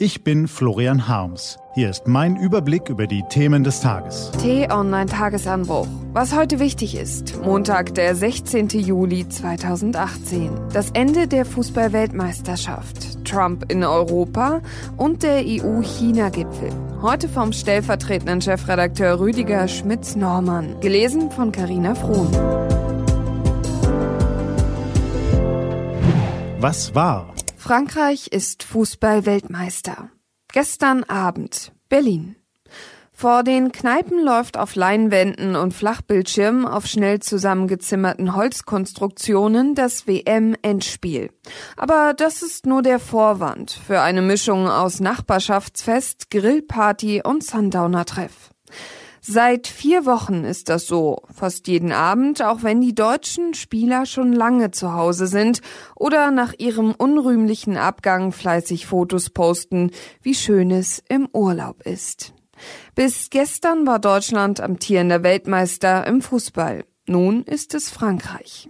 Ich bin Florian Harms. Hier ist mein Überblick über die Themen des Tages. T-Online Tagesanbruch. Was heute wichtig ist. Montag, der 16. Juli 2018. Das Ende der Fußball-Weltmeisterschaft. Trump in Europa und der EU-China-Gipfel. Heute vom stellvertretenden Chefredakteur Rüdiger Schmitz-Normann. Gelesen von Carina Frohn. Was war? Frankreich ist Fußball-Weltmeister. Gestern Abend Berlin. Vor den Kneipen läuft auf Leinwänden und Flachbildschirmen auf schnell zusammengezimmerten Holzkonstruktionen das WM-Endspiel. Aber das ist nur der Vorwand für eine Mischung aus Nachbarschaftsfest, Grillparty und Sundowner-Treff. Seit vier Wochen ist das so, fast jeden Abend, auch wenn die deutschen Spieler schon lange zu Hause sind oder nach ihrem unrühmlichen Abgang fleißig Fotos posten, wie schön es im Urlaub ist. Bis gestern war Deutschland amtierender Weltmeister im Fußball. Nun ist es Frankreich.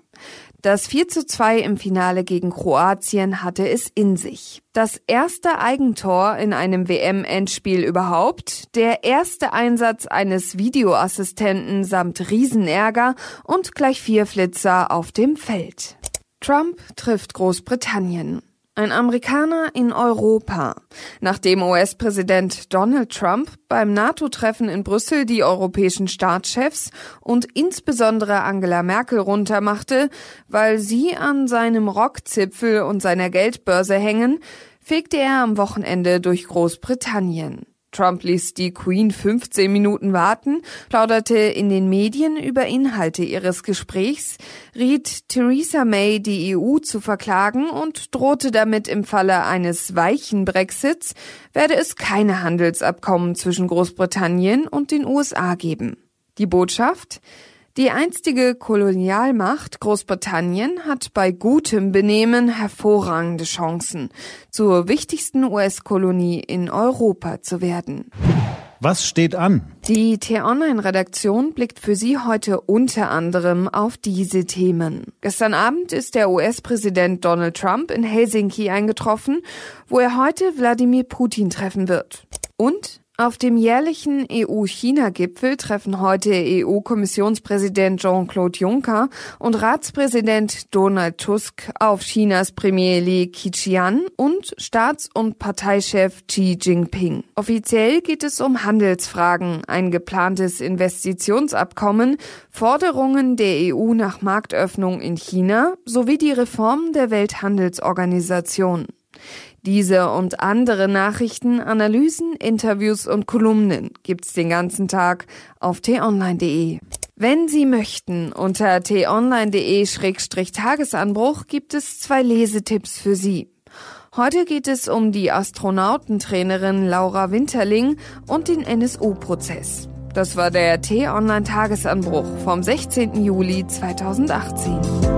Das 4 zu 2 im Finale gegen Kroatien hatte es in sich. Das erste Eigentor in einem WM-Endspiel überhaupt, der erste Einsatz eines Videoassistenten samt Riesenärger und gleich vier Flitzer auf dem Feld. Trump trifft Großbritannien. Ein Amerikaner in Europa. Nachdem US-Präsident Donald Trump beim NATO-Treffen in Brüssel die europäischen Staatschefs und insbesondere Angela Merkel runtermachte, weil sie an seinem Rockzipfel und seiner Geldbörse hängen, fegte er am Wochenende durch Großbritannien. Trump ließ die Queen 15 Minuten warten, plauderte in den Medien über Inhalte ihres Gesprächs, riet Theresa May, die EU zu verklagen und drohte damit im Falle eines weichen Brexits, werde es keine Handelsabkommen zwischen Großbritannien und den USA geben. Die Botschaft? Die einstige Kolonialmacht Großbritannien hat bei gutem Benehmen hervorragende Chancen, zur wichtigsten US-Kolonie in Europa zu werden. Was steht an? Die T-Online-Redaktion blickt für Sie heute unter anderem auf diese Themen. Gestern Abend ist der US-Präsident Donald Trump in Helsinki eingetroffen, wo er heute Wladimir Putin treffen wird. Und auf dem jährlichen EU-China-Gipfel treffen heute EU-Kommissionspräsident Jean-Claude Juncker und Ratspräsident Donald Tusk auf Chinas Premier Li Keqiang und Staats- und Parteichef Xi Jinping. Offiziell geht es um Handelsfragen, ein geplantes Investitionsabkommen, Forderungen der EU nach Marktöffnung in China sowie die Reform der Welthandelsorganisation. Diese und andere Nachrichten, Analysen, Interviews und Kolumnen gibt's den ganzen Tag auf t-online.de. Wenn Sie möchten, unter t-online.de-tagesanbruch gibt es zwei Lesetipps für Sie. Heute geht es um die Astronautentrainerin Laura Winterling und den NSU-Prozess. Das war der T-Online-Tagesanbruch vom 16. Juli 2018.